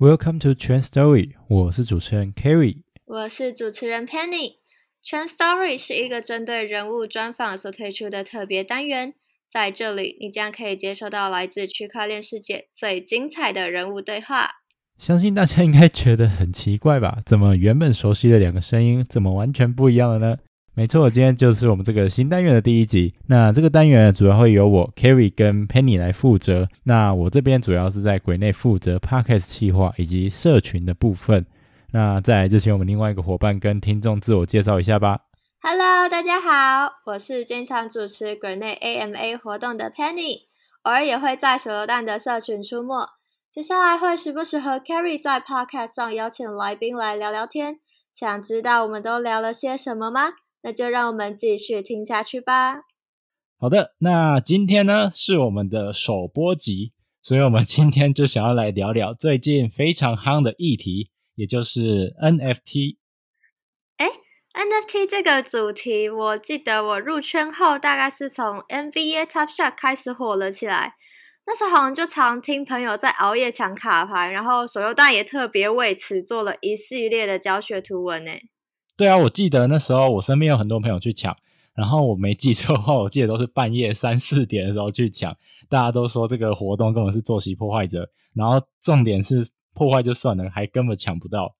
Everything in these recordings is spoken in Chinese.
Welcome to Trend Story，我是主持人 Kerry，我是主持人 Penny。Trend Story 是一个针对人物专访所推出的特别单元，在这里你将可以接收到来自区块链世界最精彩的人物对话。相信大家应该觉得很奇怪吧？怎么原本熟悉的两个声音，怎么完全不一样了呢？没错，今天就是我们这个新单元的第一集。那这个单元主要会由我 Kerry 跟 Penny 来负责。那我这边主要是在国内负责 Podcast 企划以及社群的部分。那再来就请我们另外一个伙伴跟听众自我介绍一下吧。Hello，大家好，我是经常主持国内 AMA 活动的 Penny，偶尔也会在手榴弹的社群出没。接下来会时不时和 Kerry 在 Podcast 上邀请来宾来聊聊天。想知道我们都聊了些什么吗？那就让我们继续听下去吧。好的，那今天呢是我们的首播集，所以我们今天就想要来聊聊最近非常夯的议题，也就是 NFT。哎，NFT 这个主题，我记得我入圈后，大概是从 NBA Top Shot 开始火了起来。那时候好像就常听朋友在熬夜抢卡牌，然后手游蛋也特别为此做了一系列的教学图文呢。对啊，我记得那时候我身边有很多朋友去抢，然后我没记错的话，我记得都是半夜三四点的时候去抢。大家都说这个活动根本是作息破坏者，然后重点是破坏就算了，还根本抢不到。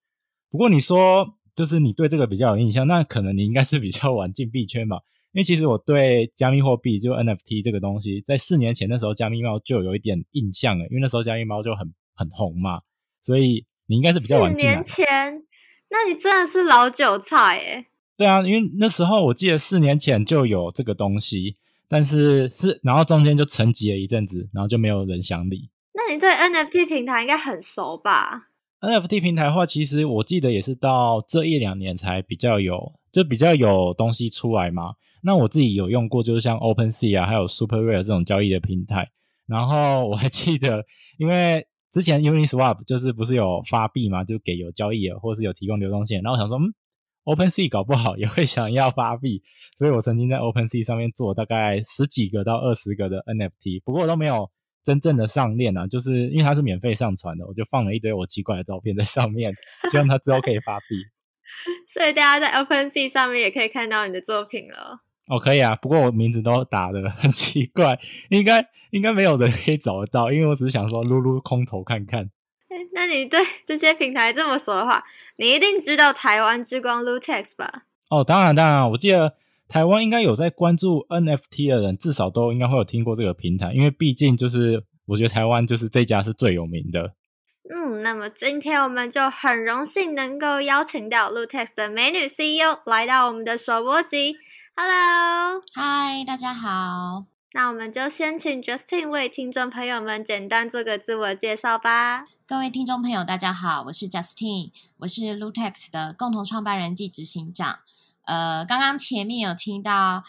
不过你说就是你对这个比较有印象，那可能你应该是比较晚进币圈吧？因为其实我对加密货币就 NFT 这个东西，在四年前那时候加密猫就有一点印象了，因为那时候加密猫就很很红嘛，所以你应该是比较晚。四年前。那你真的是老韭菜诶对啊，因为那时候我记得四年前就有这个东西，但是是然后中间就沉寂了一阵子，然后就没有人想理。那你对 NFT 平台应该很熟吧？NFT 平台的话，其实我记得也是到这一两年才比较有，就比较有东西出来嘛。那我自己有用过，就是像 OpenSea 啊，还有 SuperRare 这种交易的平台。然后我还记得，因为之前 Uniswap 就是不是有发币嘛，就给有交易的或是有提供流动性，然后我想说，嗯，OpenSea 搞不好也会想要发币，所以我曾经在 OpenSea 上面做大概十几个到二十个的 NFT，不过我都没有真正的上链啊，就是因为它是免费上传的，我就放了一堆我奇怪的照片在上面，希望它之后可以发币。所以大家在 OpenSea 上面也可以看到你的作品了。哦，可以啊，不过我名字都打的很奇怪，应该应该没有人可以找得到，因为我只是想说撸撸空投看看。那你对这些平台这么熟的话，你一定知道台湾之光 Lutex 吧？哦，当然当然，我记得台湾应该有在关注 NFT 的人，至少都应该会有听过这个平台，因为毕竟就是我觉得台湾就是这家是最有名的。嗯，那么今天我们就很荣幸能够邀请到 Lutex 的美女 CEO 来到我们的首播集。Hello，嗨，大家好。那我们就先请 Justin 为听众朋友们简单做个自我介绍吧。各位听众朋友，大家好，我是 Justin，我是 Lutex 的共同创办人暨执行长。呃，刚刚前面有听到。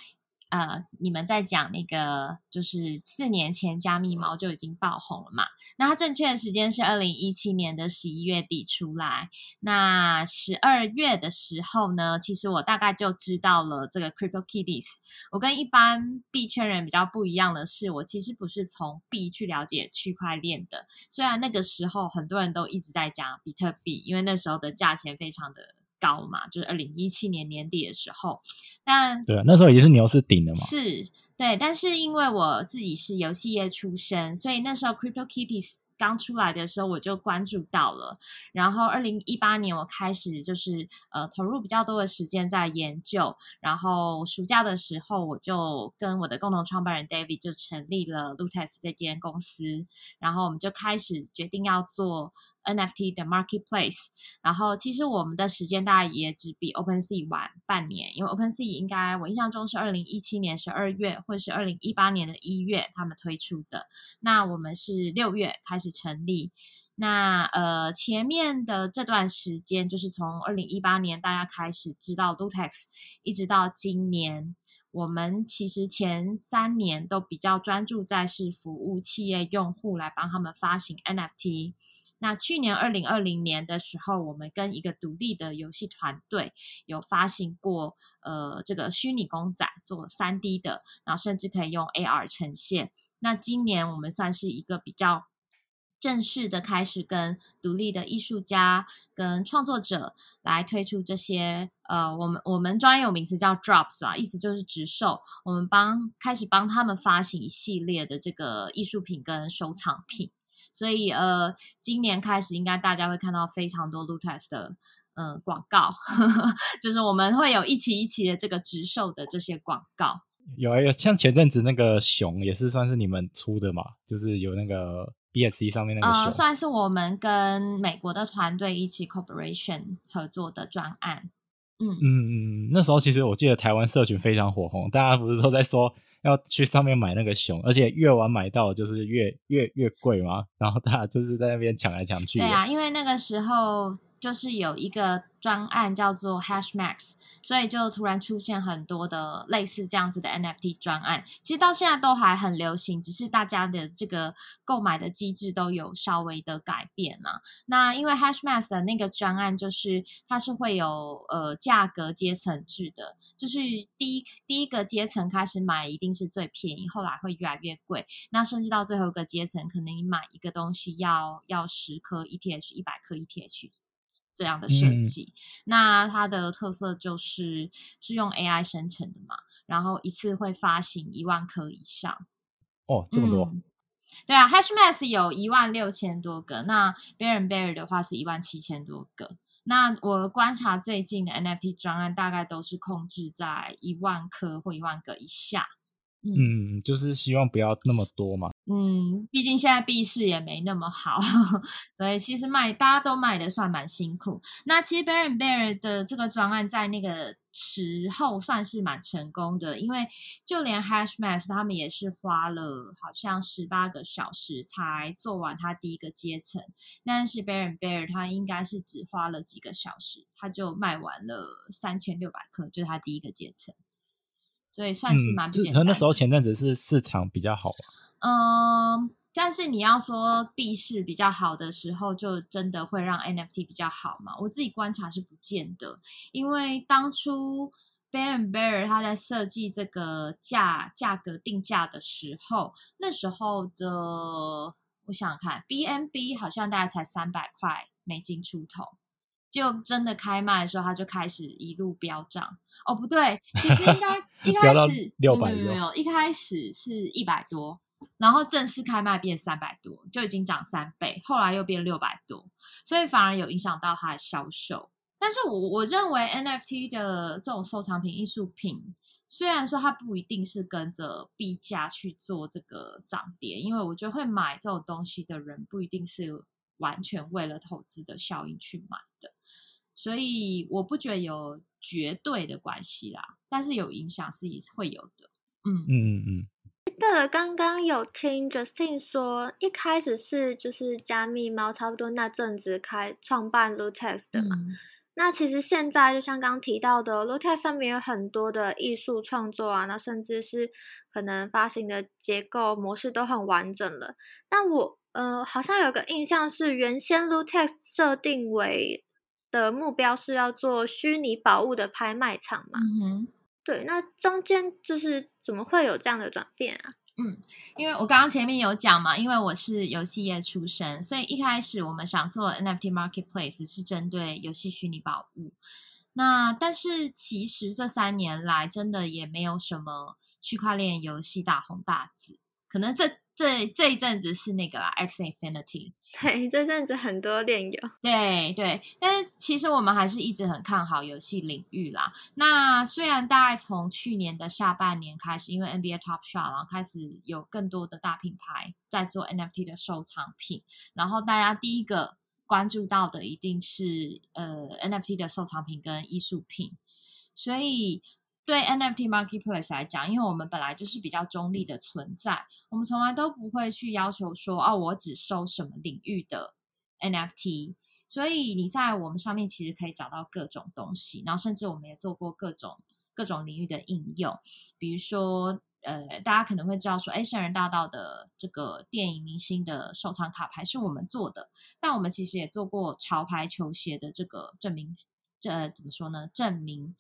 呃，你们在讲那个，就是四年前加密猫就已经爆红了嘛？那它正确的时间是二零一七年的十一月底出来。那十二月的时候呢，其实我大概就知道了这个 Crypto Kitties。我跟一般币圈人比较不一样的是，我其实不是从币去了解区块链的。虽然那个时候很多人都一直在讲比特币，因为那时候的价钱非常的。高嘛，就是二零一七年年底的时候，但对啊，那时候已经是牛市顶了嘛。是，对，但是因为我自己是游戏业出身，所以那时候 Crypto Kitties。刚出来的时候我就关注到了，然后二零一八年我开始就是呃投入比较多的时间在研究，然后暑假的时候我就跟我的共同创办人 David 就成立了 Lutex 这间公司，然后我们就开始决定要做 NFT 的 marketplace，然后其实我们的时间大概也只比 OpenSea 晚半年，因为 OpenSea 应该我印象中是二零一七年十二月或是二零一八年的一月他们推出的，那我们是六月开始。成立，那呃前面的这段时间，就是从二零一八年大家开始知道 Lutex，一直到今年，我们其实前三年都比较专注在是服务企业用户来帮他们发行 NFT。那去年二零二零年的时候，我们跟一个独立的游戏团队有发行过呃这个虚拟公仔做三 D 的，然后甚至可以用 AR 呈现。那今年我们算是一个比较。正式的开始跟独立的艺术家、跟创作者来推出这些呃，我们我们专有名词叫 drops 啊，意思就是直售。我们帮开始帮他们发行一系列的这个艺术品跟收藏品。所以呃，今年开始应该大家会看到非常多 Lutez 的嗯广告呵呵，就是我们会有一期一期的这个直售的这些广告。有啊，有像前阵子那个熊也是算是你们出的嘛，就是有那个 BSC 上面那个算是我们跟美国的团队一起 cooperation 合作的专案。嗯嗯嗯，那时候其实我记得台湾社群非常火红，大家不是都在说要去上面买那个熊，而且越晚买到就是越越越贵嘛，然后大家就是在那边抢来抢去。对啊，因为那个时候就是有一个专案叫做 Hashmax，所以就突然出现很多的类似这样子的 NFT 专案。其实到现在都还很流行，只是大家的这个购买的机制都有稍微的改变啦。那因为 Hashmax 的那个专案，就是它是会有呃价格阶层制的，就是第一第一个阶层开始买一定是最便宜，后来会越来越贵。那甚至到最后一个阶层，可能你买一个东西要要十颗 ETH、一百颗 ETH 这样的设嗯计。那它的特色就是是用 AI 生成的嘛，然后一次会发行一万颗以上。哦，这么多，嗯对啊，Hashmax 有一万六千多个，那 Bear 的话是一万七千多个。那我观察最近的 NFT 专案大概都是控制在一万颗或一万个以下。嗯，就是希望不要那么多嘛。嗯，毕竟现在币市也没那么好，所以其实卖大家都卖的算蛮辛苦。那其实 Bear and Bear 的这个专案在那个时候算是蛮成功的，因为就连 Hashmas 他们也是花了好像十八个小时才做完他第一个阶层，但是 Bear and Bear 他应该是只花了几个小时，他就卖完了三千六百克，就是他第一个阶层。所以算是蛮嗯，不简单那时候前阵子是市场比较好吧。嗯，但是你要说币市比较好的时候，就真的会让 NFT 比较好嘛？我自己观察是不见得，因为当初 Bear and Bear 他在设计这个价价格定价的时候，那时候的我想想看，BNB 好像大概才三百块美金出头。就真的开卖的时候，它就开始一路飙涨。哦，不对，其实应该 一开始600没有没有没有，一开始是一百多，然后正式开卖变三百多，就已经涨三倍，后来又变六百多，所以反而有影响到它的销售。但是我我认为 NFT 的这种收藏品、艺术品，虽然说它不一定是跟着币价去做这个涨跌，因为我觉得会买这种东西的人不一定是完全为了投资的效应去买的，所以我不觉得有绝对的关系啦，但是有影响是也是会有的。嗯嗯嗯嗯，对了，刚刚有听 Justin 说，一开始是就是加密猫差不多那阵子开创办 Lutex 的嘛。嗯那其实现在就像刚刚提到的 l o t e x 上面有很多的艺术创作啊，那甚至是可能发行的结构模式都很完整了。但我呃好像有个印象是，原先 Lutex 设定为的目标是要做虚拟宝物的拍卖场嘛？嗯。对，那中间就是怎么会有这样的转变啊？嗯因为我刚刚前面有讲嘛，因为我是游戏业出身，所以一开始我们想做 NFT marketplace 是针对游戏虚拟宝物。那但是其实这三年来，真的也没有什么区块链游戏大红大紫，可能这这这一阵子是那个啦，X Infinity，对，这阵子很多电友。对对，但是其实我们还是一直很看好游戏领域啦。那虽然大概从去年的下半年开始，因为 NBA Top Shot，然后开始有更多的大品牌在做 NFT 的收藏品，然后大家第一个关注到的一定是呃 NFT 的收藏品跟艺术品，所以。对 NFT marketplace 来讲，因为我们本来就是比较中立的存在，我们从来都不会去要求说，哦，我只收什么领域的 NFT，所以你在我们上面其实可以找到各种东西，然后甚至我们也做过各种各种领域的应用，比如说。呃，大家可能会知道说，哎，圣人大道的这个电影明星的收藏卡牌是我们做的，但我们其实也做过潮牌球鞋的这个证明，这怎么说呢？证明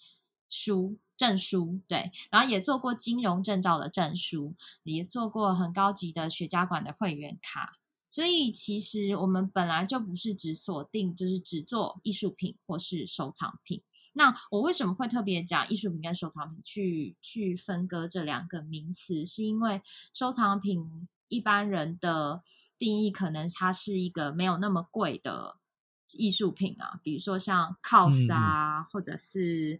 书、证书，对，然后也做过金融证照的证书，也做过很高级的雪茄馆的会员卡，所以其实我们本来就不是只锁定，就是只做艺术品或是收藏品。那我为什么会特别讲艺术品跟收藏品去去分割这两个名词？是因为收藏品一般人的定义可能它是一个没有那么贵的艺术品啊，比如说像 cos 啊，或者是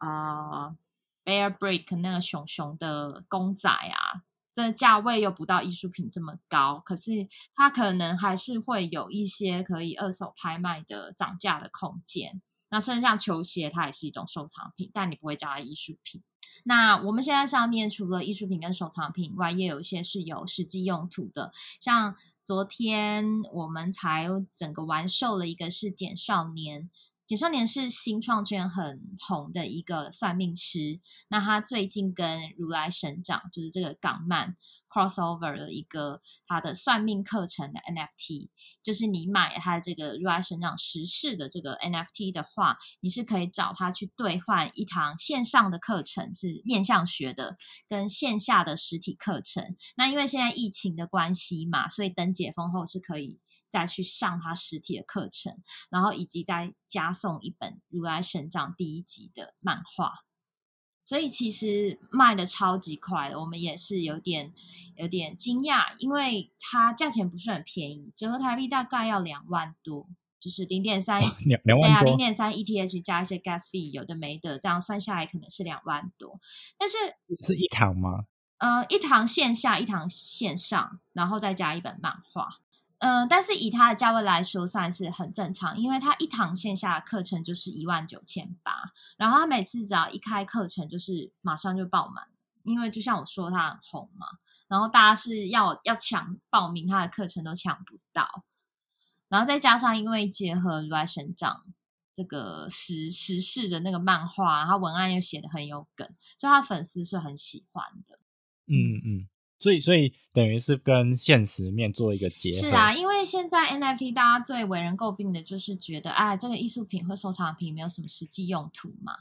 呃 bear brick 那个熊熊的公仔啊。这价位又不到艺术品这么高，可是它可能还是会有一些可以二手拍卖的涨价的空间。那甚至像球鞋，它也是一种收藏品，但你不会叫它艺术品。那我们现在上面除了艺术品跟收藏品外，也有一些是有实际用途的。像昨天我们才整个完售了一个是简少年。简少年是新创圈很红的一个算命师，那他最近跟如来神掌，就是这个港漫 crossover 的一个他的算命课程的 NFT，就是你买他这个如来神掌实事的这个 NFT 的话，你是可以找他去兑换一堂线上的课程，是面向学的，跟线下的实体课程。那因为现在疫情的关系嘛，所以等解封后是可以。再去上他实体的课程，然后以及再加送一本《如来神掌》第一集的漫画，所以其实卖的超级快的，我们也是有点有点惊讶，因为它价钱不是很便宜，折合台币大概要两万多，就是零点三两两万多，零点三 ETH 加一些 gas fee，有的没的，这样算下来可能是两万多。但是是一堂吗？呃，一堂线下，一堂线上，然后再加一本漫画。嗯，但是以它的价位来说，算是很正常，因为它一堂线下课程就是一万九千八，然后他每次只要一开课程，就是马上就爆满，因为就像我说，它很红嘛，然后大家是要要抢报名他的课程都抢不到，然后再加上因为结合如来神掌这个时时事的那个漫画，他文案又写的很有梗，所以他粉丝是很喜欢的。嗯嗯。所以，所以等于是跟现实面做一个结合。是啊，因为现在 NFT 大家最为人诟病的就是觉得，哎，这个艺术品或收藏品没有什么实际用途嘛。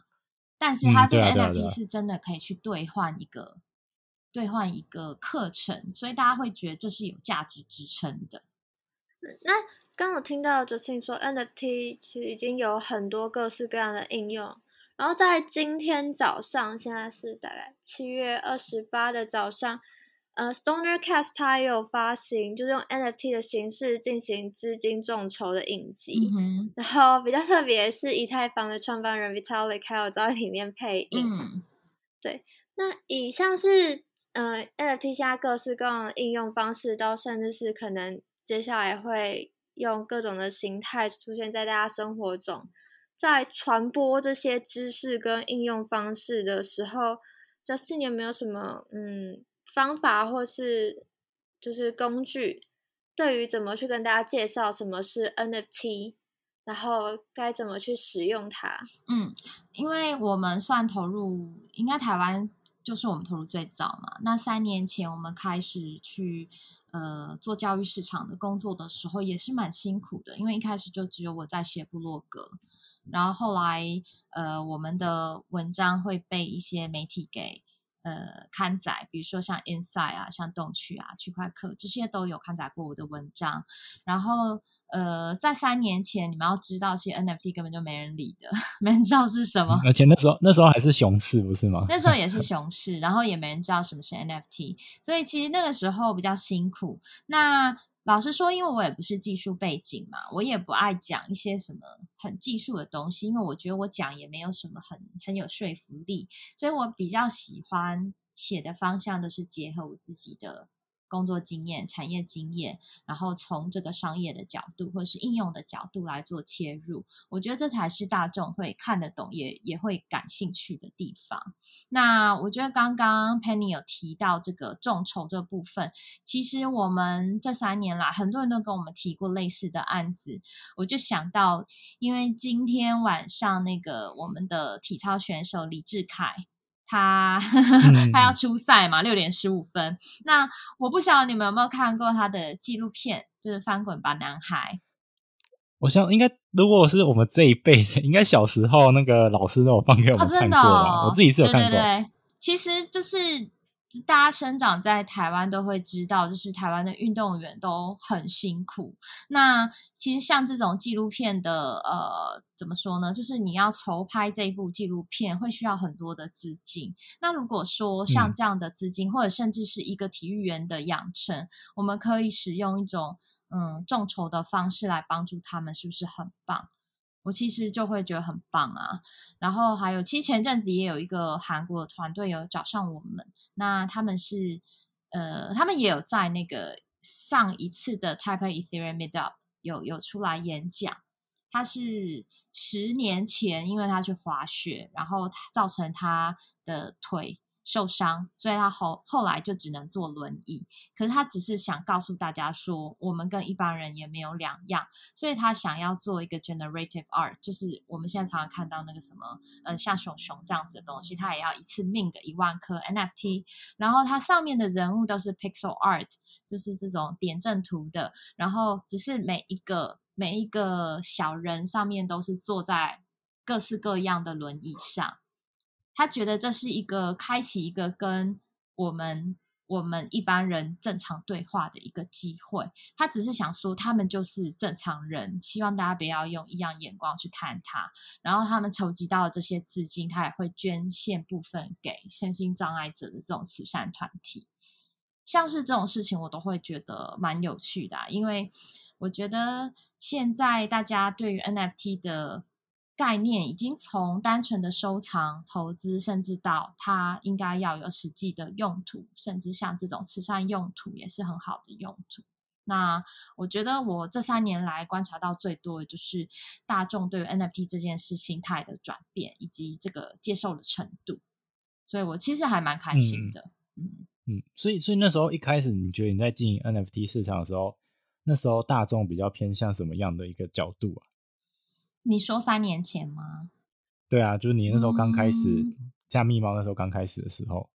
但是它这个 NFT 是真的可以去兑换一个兑换一个课程，所以大家会觉得这是有价值支撑的。那刚我听到 Justin 说，NFT 其实已经有很多各式各样的应用。然后在今天早上，现在是大概七月二十八的早上。呃，Stoner Cast 它也有发行，就是用 NFT 的形式进行资金众筹的影集。然后比较特别是以太坊的创办人 Vitalik 还有在里面配音。对，那以上是呃 NFT 现在各式各样的应用方式，到甚至是可能接下来会用各种的形态出现在大家生活中，在传播这些知识跟应用方式的时候，这四年没有什么嗯。方法或是就是工具，对于怎么去跟大家介绍什么是 NFT，然后该怎么去使用它。嗯，因为我们算投入，应该台湾就是我们投入最早嘛。那三年前我们开始去呃做教育市场的工作的时候，也是蛮辛苦的，因为一开始就只有我在写部落格，然后后来呃我们的文章会被一些媒体给。呃，刊载，比如说像 Inside 啊，像动趣啊，区块客这些都有刊载过我的文章。然后，呃，在三年前，你们要知道，其实 NFT 根本就没人理的，没人知道是什么。而且那时候，那时候还是熊市，不是吗？那时候也是 熊市，然后也没人知道什么是 NFT，所以其实那个时候比较辛苦。那老实说，因为我也不是技术背景嘛，我也不爱讲一些什么很技术的东西，因为我觉得我讲也没有什么很很有说服力，所以我比较喜欢写的方向都是结合我自己的。工作经验、产业经验，然后从这个商业的角度或是应用的角度来做切入，我觉得这才是大众会看得懂，也也会感兴趣的地方。那我觉得刚刚 Penny 有提到这个众筹这部分，其实我们这三年来很多人都跟我们提过类似的案子，我就想到，因为今天晚上那个我们的体操选手李志凯。他 他要出赛嘛？六点十五分。那我不晓得你们有没有看过他的纪录片，就是《翻滚吧，男孩》。我想应该，如果是我们这一辈的，应该小时候那个老师都有放给我们看过吧？我自己是有看过。对对对，其实就是大家生长在台湾都会知道，就是台湾的运动员都很辛苦。那其实像这种纪录片的，呃，怎么说呢？就是你要筹拍这一部纪录片，会需要很多的资金。那如果说像这样的资金，或者甚至是一个体育员的养成，我们可以使用一种嗯众筹的方式来帮助他们，是不是很棒？我其实就会觉得很棒啊，然后还有，其实前阵子也有一个韩国的团队有找上我们，那他们是呃，他们也有在那个上一次的 Taipei Ethereum Meetup 有有出来演讲，他是十年前因为他去滑雪，然后造成他的腿。受伤，所以他后后来就只能坐轮椅。可是他只是想告诉大家说，我们跟一般人也没有两样。所以他想要做一个 generative art，就是我们现在常常看到那个什么，呃，像熊熊这样子的东西，他也要一次命个一万颗 NFT。然后它上面的人物都是 pixel art，就是这种点阵图的。然后只是每一个每一个小人上面都是坐在各式各样的轮椅上。他觉得这是一个开启一个跟我们我们一般人正常对话的一个机会。他只是想说，他们就是正常人，希望大家不要用异样眼光去看他。然后他们筹集到的这些资金，他也会捐献部分给身心障碍者的这种慈善团体。像是这种事情，我都会觉得蛮有趣的，因为我觉得现在大家对于 NFT 的。概念已经从单纯的收藏、投资，甚至到它应该要有实际的用途，甚至像这种慈善用途也是很好的用途。那我觉得我这三年来观察到最多的就是大众对于 NFT 这件事心态的转变，以及这个接受的程度。所以我其实还蛮开心的。嗯嗯，所以所以那时候一开始你觉得你在经营 NFT 市场的时候，那时候大众比较偏向什么样的一个角度啊？你说三年前吗？对啊，就是你那时候刚开始加密猫那时候刚开始的时候。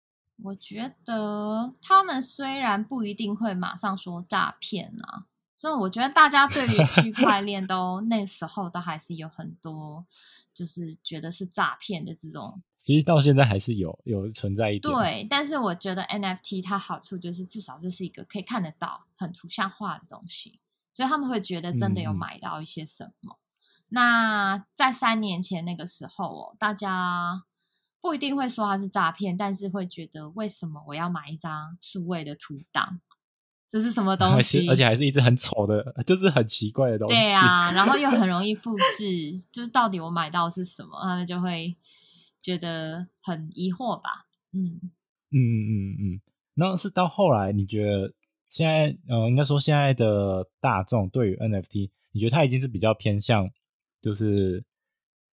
我觉得他们虽然不一定会马上说诈骗啊，所以我觉得大家对于区块 链都那时候都还是有很多，就是觉得是诈骗的这种。其实到现在还是有有存在一点。对，但是我觉得 NFT 它好处就是至少这是一个可以看得到、很图像化的东西，所以他们会觉得真的有买到一些什么。那在三年前那个时候哦，大家不一定会说它是诈骗，但是会觉得为什么我要买一张数位的图档？这是什么东西？而且还是一只很丑的，就是很奇怪的东西。对啊，然后又很容易 复制，就是到底我买到是什么？他们就会觉得很疑惑吧。嗯嗯嗯嗯嗯。那是到后来，你觉得现在呃，应该说现在的大众对于 NFT，你觉得它已经是比较偏向？就是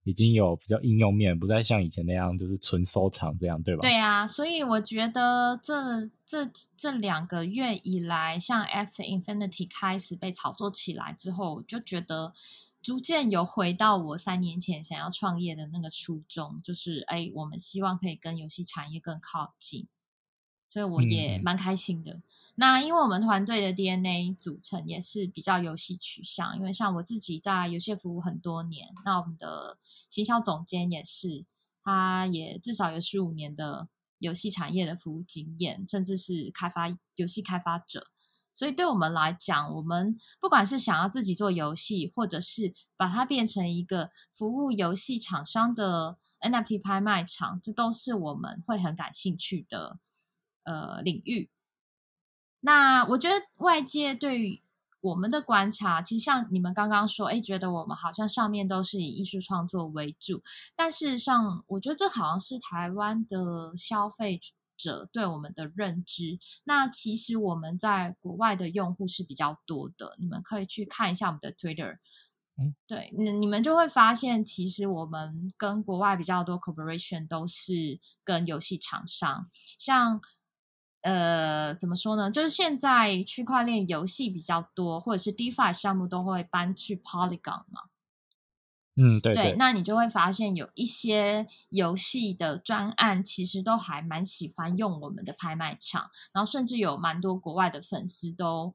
已经有比较应用面，不再像以前那样就是纯收藏这样，对吧？对啊，所以我觉得这这这两个月以来，像 X Infinity 开始被炒作起来之后，就觉得逐渐有回到我三年前想要创业的那个初衷，就是哎，我们希望可以跟游戏产业更靠近。所以我也蛮开心的。那因为我们团队的 DNA 组成也是比较游戏取向，因为像我自己在游戏服务很多年，那我们的行销总监也是，他也至少有十五年的游戏产业的服务经验，甚至是开发游戏开发者。所以对我们来讲，我们不管是想要自己做游戏，或者是把它变成一个服务游戏厂商的 NFT 拍卖场，这都是我们会很感兴趣的。呃，领域。那我觉得外界对于我们的观察，其实像你们刚刚说，哎，觉得我们好像上面都是以艺术创作为主，但事实上，我觉得这好像是台湾的消费者对我们的认知。那其实我们在国外的用户是比较多的，你们可以去看一下我们的 Twitter。嗯，对，你你们就会发现，其实我们跟国外比较多 cooperation 都是跟游戏厂商，像。呃，怎么说呢？就是现在区块链游戏比较多，或者是 DeFi 项目都会搬去 Polygon 嘛。嗯，对对。那你就会发现有一些游戏的专案，其实都还蛮喜欢用我们的拍卖场，然后甚至有蛮多国外的粉丝都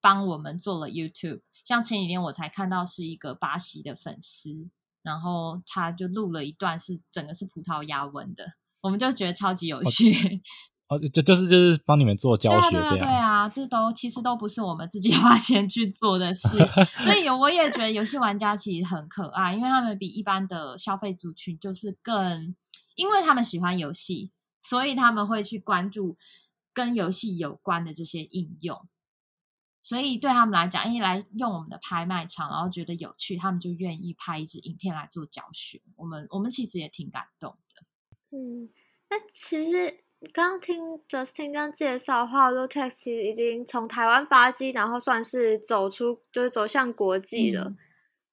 帮我们做了 YouTube。像前几天我才看到是一个巴西的粉丝，然后他就录了一段是整个是葡萄牙文的，我们就觉得超级有趣。哦，就就是就是帮你们做教学这样。对啊，这都其实都不是我们自己 花钱去做的事，所以我也觉得游戏玩家其实很可爱，因为他们比一般的消费族群就是更，因为他们喜欢游戏，所以他们会去关注跟游戏有关的这些应用。所以对他们来讲，一来用我们的拍卖场，然后觉得有趣，他们就愿意拍一支影片来做教学。我们我们其实也挺感动的。嗯，那其实刚刚听 Justin 刚介绍的话 l o t e x 其实已经从台湾发迹，然后算是走出，就是走向国际了。嗯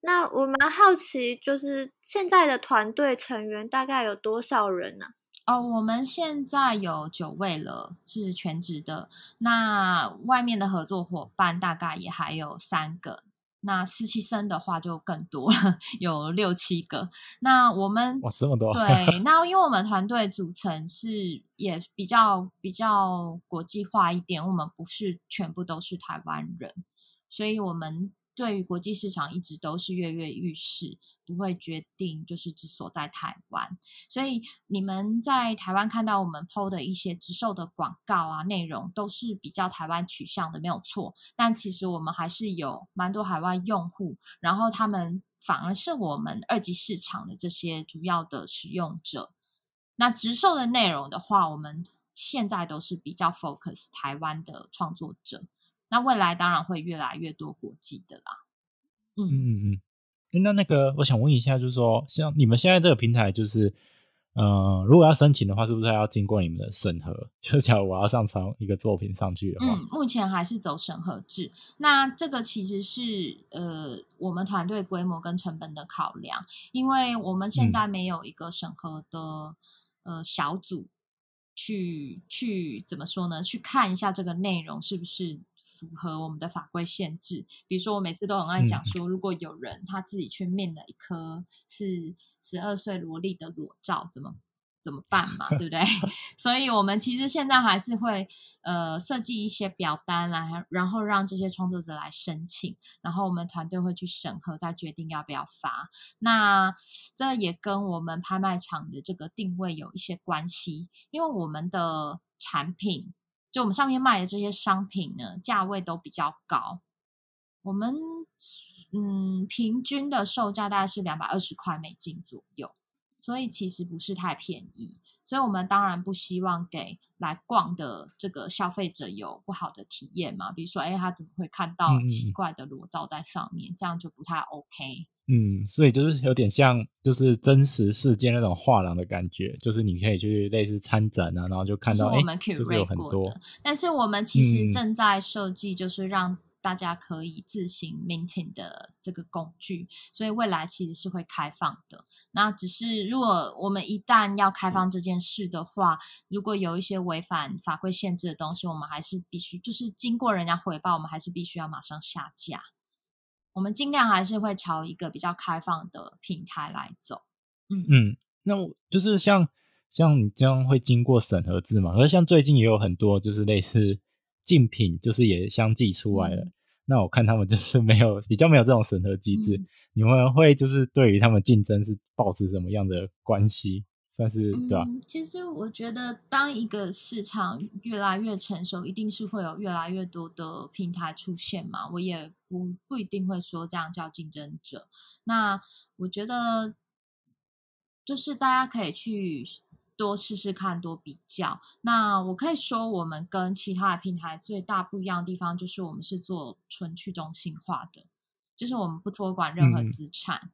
那我蛮好奇，就是现在的团队成员大概有多少人呢、哦，我们现在有九位了，是全职的。那外面的合作伙伴大概也还有三个。那实习生的话就更多了，有六七个。那我们哇，这么多！对，那因为我们团队组成是也比较比较国际化一点，我们不是全部都是台湾人，所以我们对于国际市场一直都是跃跃欲试，不会决定就是只锁在台湾。所以你们在台湾看到我们 PO 的一些直售的广告啊，内容都是比较台湾取向的，没有错。但其实我们还是有蛮多海外用户，然后他们反而是我们二级市场的这些主要的使用者。那直售的内容的话，我们现在都是比较 focus 台湾的创作者。那未来当然会越来越多国际的啦。嗯嗯嗯。诶那那个，我想问一下，就是说，像你们现在这个平台，就是呃，如果要申请的话，是不是还要经过你们的审核？就假如我要上传一个作品上去的话，嗯，目前还是走审核制。那这个其实是呃我们团队规模跟成本的考量，因为我们现在没有一个审核的、呃小组去去怎么说呢？去看一下这个内容是不是符合我们的法规限制。比如说，我每次都很爱讲说，如果有人他自己去面了一颗是十二岁萝莉的裸照，怎么怎么办嘛？对不对？所以我们其实现在还是会呃设计一些表单来，然后让这些创作者来申请，然后我们团队会去审核，再决定要不要发。那这也跟我们拍卖场的这个定位有一些关系，因为我们的产品，就我们上面卖的这些商品呢，价位都比较高。我们嗯，平均的售价大概是两百二十块美金左右。所以其实不是太便宜，所以我们当然不希望给来逛的这个消费者有不好的体验嘛。比如说，哎，他怎么会看到奇怪的裸照在上面？这样就不太 OK。嗯，所以就是有点像就是真实世界那种画廊的感觉，就是你可以去类似参展啊，然后就看到哎就是有很多的，但是我们其实嗯正在设计，就是让大家可以自行 minting 的这个工具，所以未来其实是会开放的。那只是如果我们一旦要开放这件事的话，如果有一些违反法规限制的东西，我们还是必须就是经过人家回报，我们还是必须要马上下架。我们尽量还是会朝一个比较开放的平台来走。嗯嗯，那我就是像像你这样会经过审核制嘛？而像最近也有很多就是类似竞品，就是也相继出来了。嗯 那我看他们就是没有比较没有这种审核机制，嗯你们会就是对于他们竞争是保持什么样的关系？算是对吧、嗯，其实我觉得，当一个市场越来越成熟，一定是会有越来越多的平台出现嘛。我也不不一定会说这样叫竞争者。那我觉得，就是大家可以去多试试看，多比较。那我可以说，我们跟其他的平台最大不一样的地方，就是我们是做纯去中心化的，就是我们不托管任何嗯资产。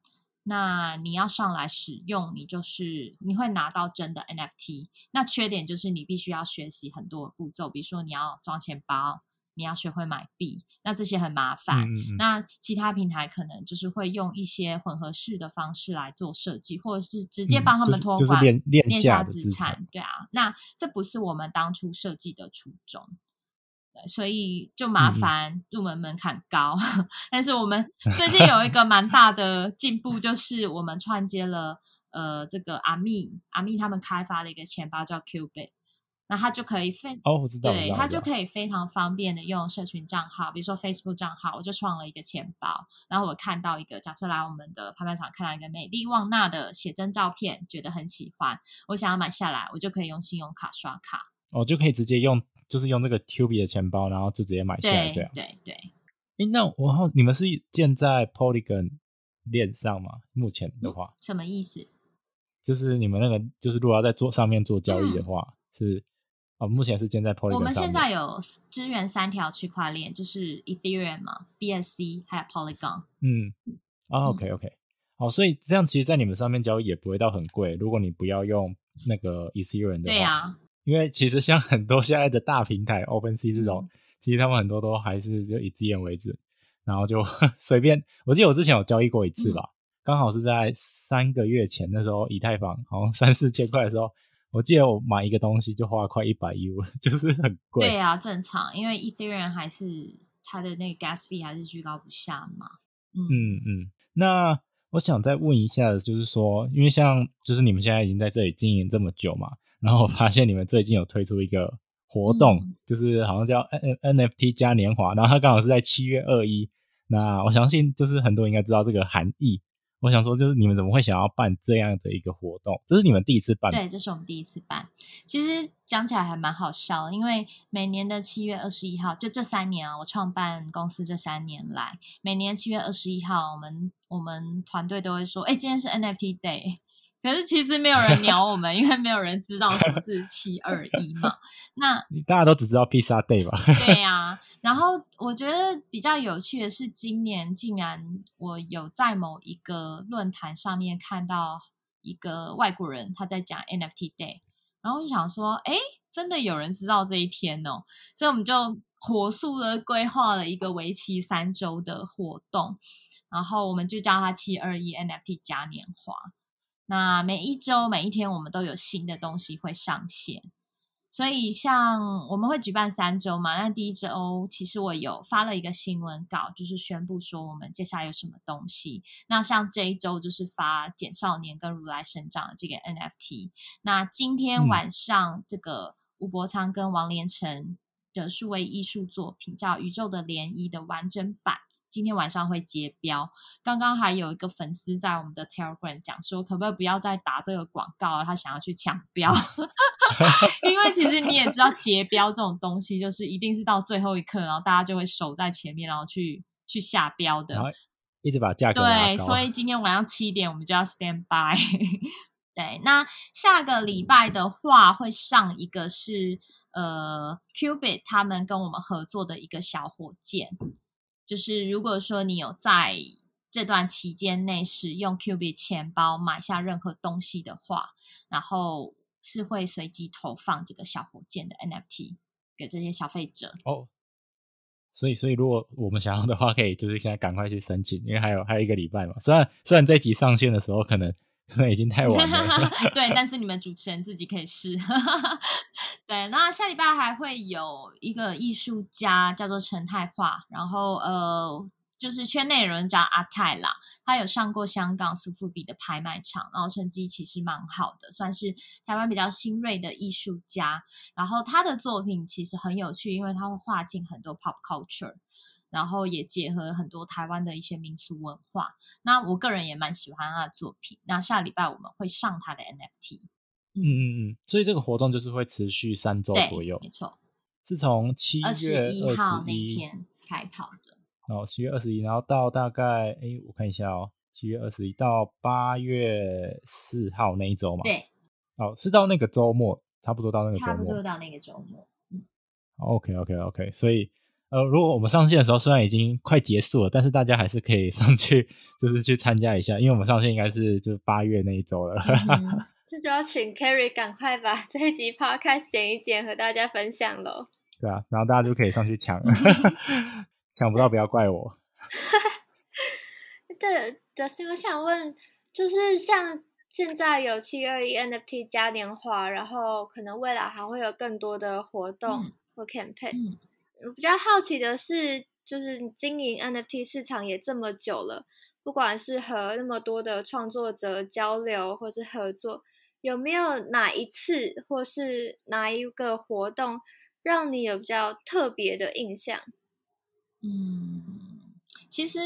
那你要上来使用，你就是你会拿到真的 NFT。那缺点就是你必须要学习很多步骤，比如说你要装钱包，你要学会买币，那这些很麻烦。嗯嗯嗯那其他平台可能就是会用一些混合式的方式来做设计，或者是直接嗯帮他就是就是们托管、链链下下资产。对啊，那这不是我们当初设计的初衷。对，所以就麻烦入门门槛高，但是我们 最近有一个蛮大的进步，就是我们串接了呃这个阿密阿密他们开发了一个钱包叫 Qbit，那它就可以非哦，我知道，对知道我知道。它就可以非常方便的用社群账号，比如说 Facebook 账号，我就创了一个钱包，然后我看到一个假设来我们的拍卖场看到一个美丽旺娜的写真照片，觉得很喜欢，我想要买下来，我就可以用信用卡刷卡。哦，就可以直接用，就是用这个 Q B 的钱包，然后就直接买下来这样。对对。哎，那我后，你们是建在 Polygon 链上吗？目前的话，什么意思？就是你们那个，就是如果要在做上面做交易的话，是哦，目前是建在 Polygon 我们现在有支援三条区块链，就是 Ethereum 嘛，BSC 还有 Polygon。嗯，啊，OK OK，好，所以这样其实，在你们上面交易也不会到很贵。如果你不要用那个 Ethereum 的话，对啊，因为其实像很多现在的大平台 OpenSea 这种。其实他们很多都还是就以自言为准，然后就 随便。我记得我之前有交易过一次吧，刚好是在三个月前，那时候以太坊好像三四千块的时候，我记得我买一个东西就花快一百 U，就是很贵。对啊，正常，因为 Ethereum 还是它的那个 gas fee 还是居高不下嘛。嗯嗯，那我想再问一下，就是说，因为像就是你们现在已经在这里经营这么久嘛，然后我发现你们最近有推出一个。活动就是好像叫 N NFT 嘉年华，然后它刚好是在七月二一。那我相信就是很多人应该知道这个含义。我想说，就是你们怎么会想要办这样的一个活动？这是你们第一次办？对，这是我们第一次办。其实讲起来还蛮好笑，因为每年的七月二十一号，就这三年啊，我创办公司这三年来，每年七月二十一号，我们我们团队都会说：“哎，今天是 NFT Day。”可是其实没有人鸟我们，因为没有人知道什么是七二一嘛。那你大家都只知道披萨 day 吧？对呀。然后我觉得比较有趣的是，今年竟然我有在某一个论坛上面看到一个外国人他在讲 NFT day，然后我就想说，哎，真的有人知道这一天哦。所以我们就火速的规划了一个为期三周的活动，然后我们就叫它七二一 NFT 嘉年华。那每一周每一天，我们都有新的东西会上线，所以像我们会举办三周嘛。那第一周其实我有发了一个新闻稿，就是宣布说我们接下来有什么东西。那像这一周就是发简少年跟如来神掌的这个 NFT。那今天晚上这个吴伯昌跟王连成的数位艺术作品叫《宇宙的涟漪》的完整版。今天晚上会接标，刚刚还有一个粉丝在我们的 Telegram 讲说，可不可以不要再打这个广告了？他想要去抢标，因为其实你也知道，结标这种东西就是一定是到最后一刻，然后大家就会守在前面，然后去去下标的，一直把价格对，所以今天晚上七点我们就要 stand by。对，那下个礼拜的话会上一个是呃，Cubit 他们跟我们合作的一个小火箭。就是如果说你有在这段期间内使用 Q B 钱包买下任何东西的话，然后是会随机投放这个小火箭的 N F T 给这些消费者哦。所以，所以如果我们想要的话，可以就是现在赶快去申请，因为还有还有一个礼拜嘛。虽然虽然这集上线的时候可能。可能已经太晚了，对，但是你们主持人自己可以试。对，那下礼拜还会有一个艺术家叫做陈泰化，然后呃，就是圈内人叫阿泰啦，他有上过香港苏富比的拍卖场，然后成绩其实蛮好的，算是台湾比较新锐的艺术家。然后他的作品其实很有趣，因为他会画进很多 pop culture。然后也结合很多台湾的一些民俗文化。那我个人也蛮喜欢他的作品。那下礼拜我们会上他的 NFT。嗯嗯嗯。所以这个活动就是会持续三周左右。没错。是从七月二十一号那天开跑的。然后七月二十一，然后到大概哎，我看一下哦，七月二十一到八月四号那一周嘛。对。哦，是到那个周末，差不多到那个周末。差不多到那个周末。嗯。OK OK OK，所以。呃，如果我们上线的时候虽然已经快结束了，但是大家还是可以 上去，就是去参加一下，因为我们上线应该是就是八月那一周了。这就要请 Carrie 赶快把这一集 Podcast 剪一剪，和大家分享喽。对啊，然后大家就可以上去抢，抢不到不要怪我。对，就是我想问，就是像现在有七二一 NFT 嘉年华，然后可能未来还会有更多的活动或 campaign。我我比较好奇的是，就是经营 NFT 市场也这么久了，不管是和那么多的创作者交流或是合作，有没有哪一次或是哪一个活动让你有比较特别的印象？嗯，其实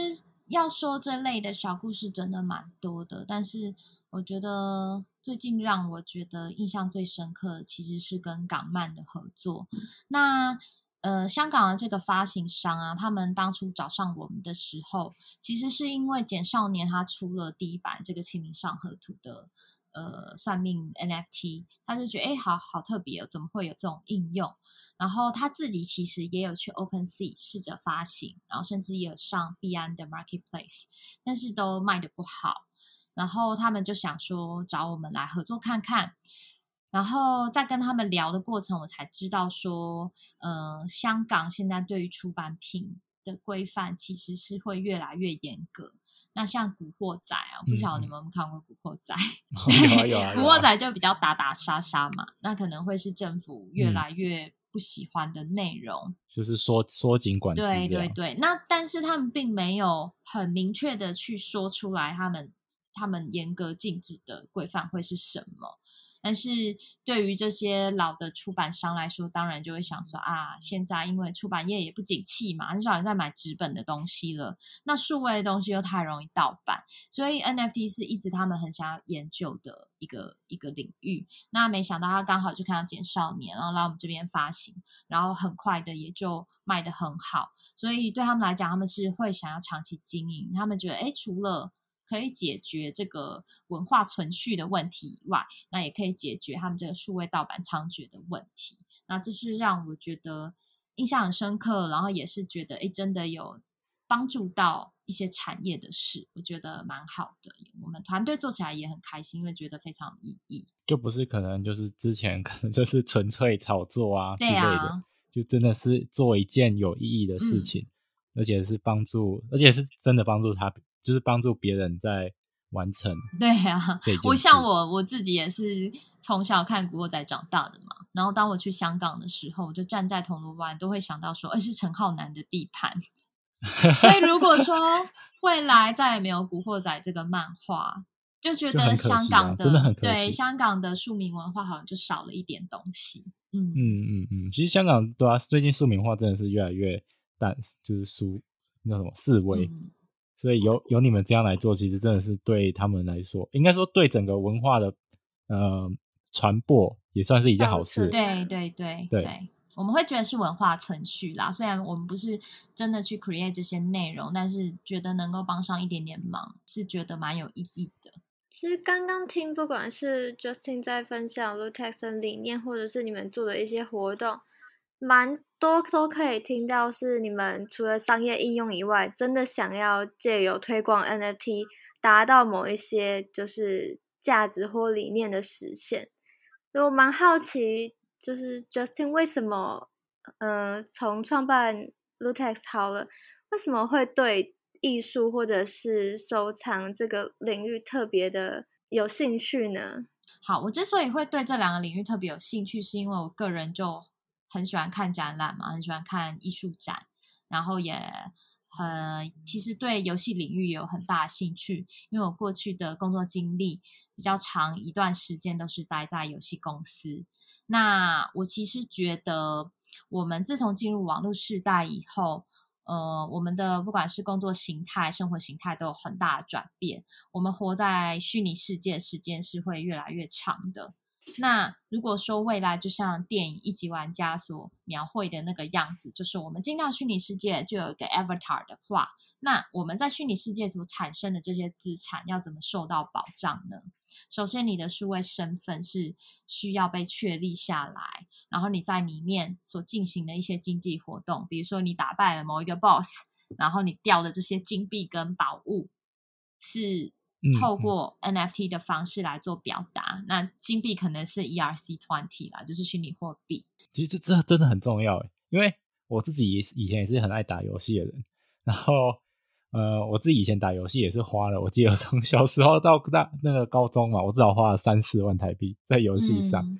要说这类的小故事真的蛮多的，但是我觉得最近让我觉得印象最深刻的其实是跟港漫的合作。那呃，香港的这个发行商啊，他们当初找上我们的时候，其实是因为简少年他出了第一版这个《清明上河图》的呃算命 NFT，他就觉得哎，好好特别哦，怎么会有这种应用？然后他自己其实也有去 OpenSea 试着发行，然后甚至也有上币安的 Marketplace，但是都卖的不好。然后他们就想说找我们来合作看看。然后在跟他们聊的过程，我才知道说，呃，香港现在对于出版品的规范其实是会越来越严格。那像《古惑仔》啊，不晓得你们有没有看过《古惑仔》？有啊有啊，《古惑仔》就比较打打杀杀嘛，那可能会是政府越来越不喜欢的内容，就是缩缩紧管制。对对对，那但是他们并没有很明确的去说出来，他们他们严格禁止的规范会是什么。但是对于这些老的出版商来说，当然就会想说啊，现在因为出版业也不景气嘛，很少人在买纸本的东西了。那数位的东西又太容易盗版，所以 NFT 是一直他们很想要研究的一个一个领域。那没想到他刚好就看到《简少年》，然后来我们这边发行，然后很快的也就卖得很好。所以对他们来讲，他们是会想要长期经营。他们觉得，哎，除了可以解决这个文化存续的问题以外，那也可以解决他们这个数位盗版猖獗的问题。那这是让我觉得印象很深刻，然后也是觉得哎，真的有帮助到一些产业的事，我觉得蛮好的。我们团队做起来也很开心，因为觉得非常有意义。就不是可能就是之前可能就是纯粹炒作啊之类的，就真的是做一件有意义的事情，而且是帮助，而且是真的帮助他。就是帮助别人在完成。对啊，我像我我自己也是从小看古惑仔长大的嘛。然后当我去香港的时候，我就站在铜锣湾，都会想到说，哎，是陈浩南的地盘。所以如果说未来再也没有古惑仔这个漫画，就觉得香港的真的很对香港的庶民文化好像就少了一点东西。嗯嗯嗯嗯，其实香港对啊，最近庶民化真的是越来越淡，就是疏那什么示威。所以有有你们这样来做，其实真的是对他们来说，应该说对整个文化的呃传播也算是一件好事。对对对对，我们会觉得是文化存续啦。虽然我们不是真的去 create 这些内容，但是觉得能够帮上一点点忙，是觉得蛮有意义的。其实刚刚听，不管是 Justin 在分享 Lutex 的理念，或者是你们做的一些活动。蛮多都可以听到，是你们除了商业应用以外，真的想要借由推广 NFT，达到某一些就是价值或理念的实现。所以我蛮好奇，就是 Justin 为什么，嗯，从创办 Lutex 好了，为什么会对艺术或者是收藏这个领域特别的有兴趣呢？好，我之所以会对这两个领域特别有兴趣，是因为我个人就。很喜欢看展览嘛，很喜欢看艺术展，然后也很其实对游戏领域有很大的兴趣，因为我过去的工作经历比较长一段时间都是待在游戏公司。那我其实觉得，我们自从进入网络时代以后，呃，我们的不管是工作形态、生活形态都有很大的转变。我们活在虚拟世界时间是会越来越长的。那如果说未来就像电影《一级玩家》所描绘的那个样子，就是我们进到虚拟世界就有一个 avatar 的话，那我们在虚拟世界所产生的这些资产要怎么受到保障呢？首先，你的数位身份是需要被确立下来，然后你在里面所进行的一些经济活动，比如说你打败了某一个 boss，然后你掉的这些金币跟宝物是。透过 NFT 的方式来做表达，那金币可能是 ERC twenty 啦，就是虚拟货币。其实这真的很重要诶，因为我自己以前也是很爱打游戏的人，然后呃，我自己以前打游戏也是花了，我记得从小时候到大那个高中嘛，我至少花了三四万台币在游戏上。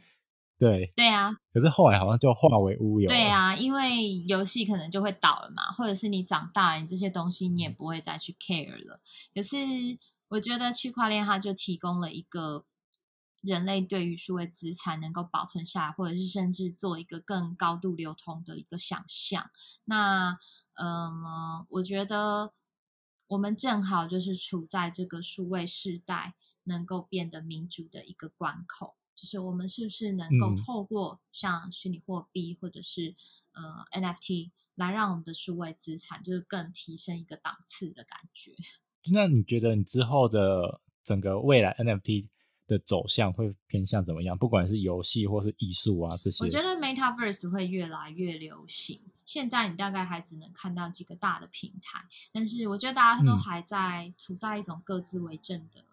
对对啊，可是后来好像就化为乌有。对啊，因为游戏可能就会倒了嘛，或者是你长大，你这些东西你也不会再去 care 了。可是。我觉得区块链它就提供了一个人类对于数位资产能够保存下来，或者是甚至做一个更高度流通的一个想象。那，嗯，我觉得我们正好就是处在这个数位时代，能够变得民主的一个关口。就是我们是不是能够透过像虚拟货币或者是呃 NFT 来让我们的数位资产就是更提升一个档次的感觉？那你觉得你之后的整个未来 NFT 的走向会偏向怎么样？不管是游戏或是艺术啊这些，我觉得 Metaverse 会越来越流行。现在你大概还只能看到几个大的平台，但是我觉得大家都还在处在一种各自为政的。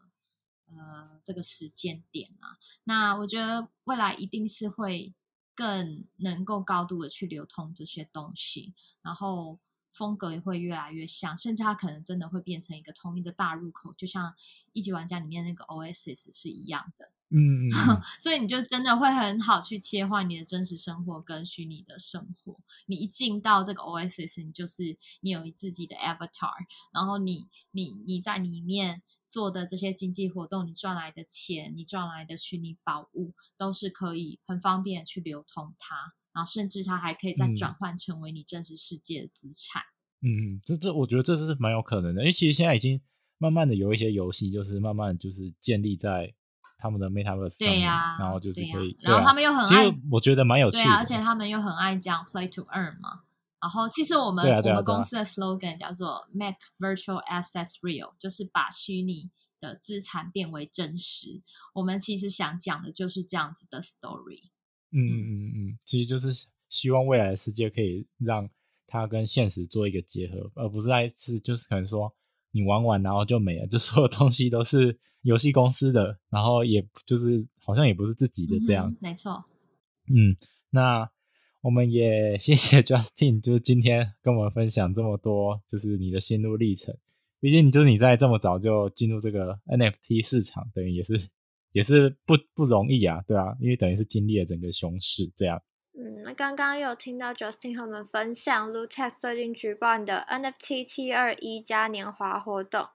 呃，这个时间点啊，那我觉得未来一定是会更能够高度的去流通这些东西，然后风格也会越来越像，甚至它可能真的会变成一个统一的大入口，就像一级玩家里面那个 Oasis 是一样的。嗯，所以你就真的会很好去切换你的真实生活跟虚拟的生活。你一进到这个 Oasis，你就是你有自己的 Avatar，然后你你你在里面。做的这些经济活动，你赚来的钱，你赚来的虚拟宝物，都是可以很方便去流通它，然后甚至它还可以再转换成为你真实世界的资产。嗯嗯，这这我觉得这是蛮有可能的，因为其实现在已经慢慢的有一些游戏，就是慢慢就是建立在他们的 Metaverse 上面，然后就是可以，然后他们又很爱，我觉得蛮有趣的，而且他们又很爱讲 Play to Earn 嘛。然后，其实我们我们公司的 slogan 叫做 “Make Virtual Assets Real”，就是把虚拟的资产变为真实。我们其实想讲的就是这样子的 story。嗯嗯嗯嗯，其实就是希望未来的世界可以让它跟现实做一个结合，而不是在是就是可能说你玩完然后就没了，就 所有东西都是游戏公司的，然后也就是好像也不是自己的这样。没错。嗯，那。我们也谢谢 Justin，就是今天跟我们分享这么多，就是你的心路历程。毕竟你就是你在这么早就进入这个 NFT 市场，等于也是也是不不容易啊，对啊，因为等于是经历了整个熊市这样。嗯，那刚刚有听到 Justin 和我们分享 Lutex 最近举办的 NFT 七二一嘉年华活动，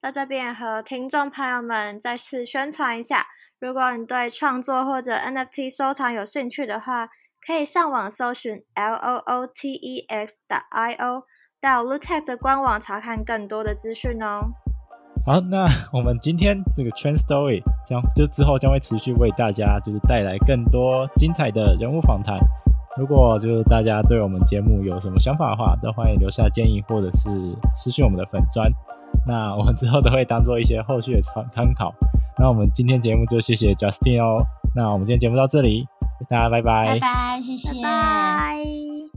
那这边和听众朋友们再次宣传一下，如果你对创作或者 NFT 收藏有兴趣的话。可以上网搜寻 l o o t e x 的 i o，到 Lutex 的官网查看更多的资讯哦。好，那我们今天这个 Trend Story 将就之后将会持续为大家就是带来更多精彩的人物访谈。如果就是大家对我们节目有什么想法的话，都欢迎留下建议或者是私讯我们的粉砖。那我们之后都会当做一些后续的参参考。那我们今天节目就谢谢 Justin 哦。那我们今天节目到这里。大家拜拜，拜拜，谢谢，拜。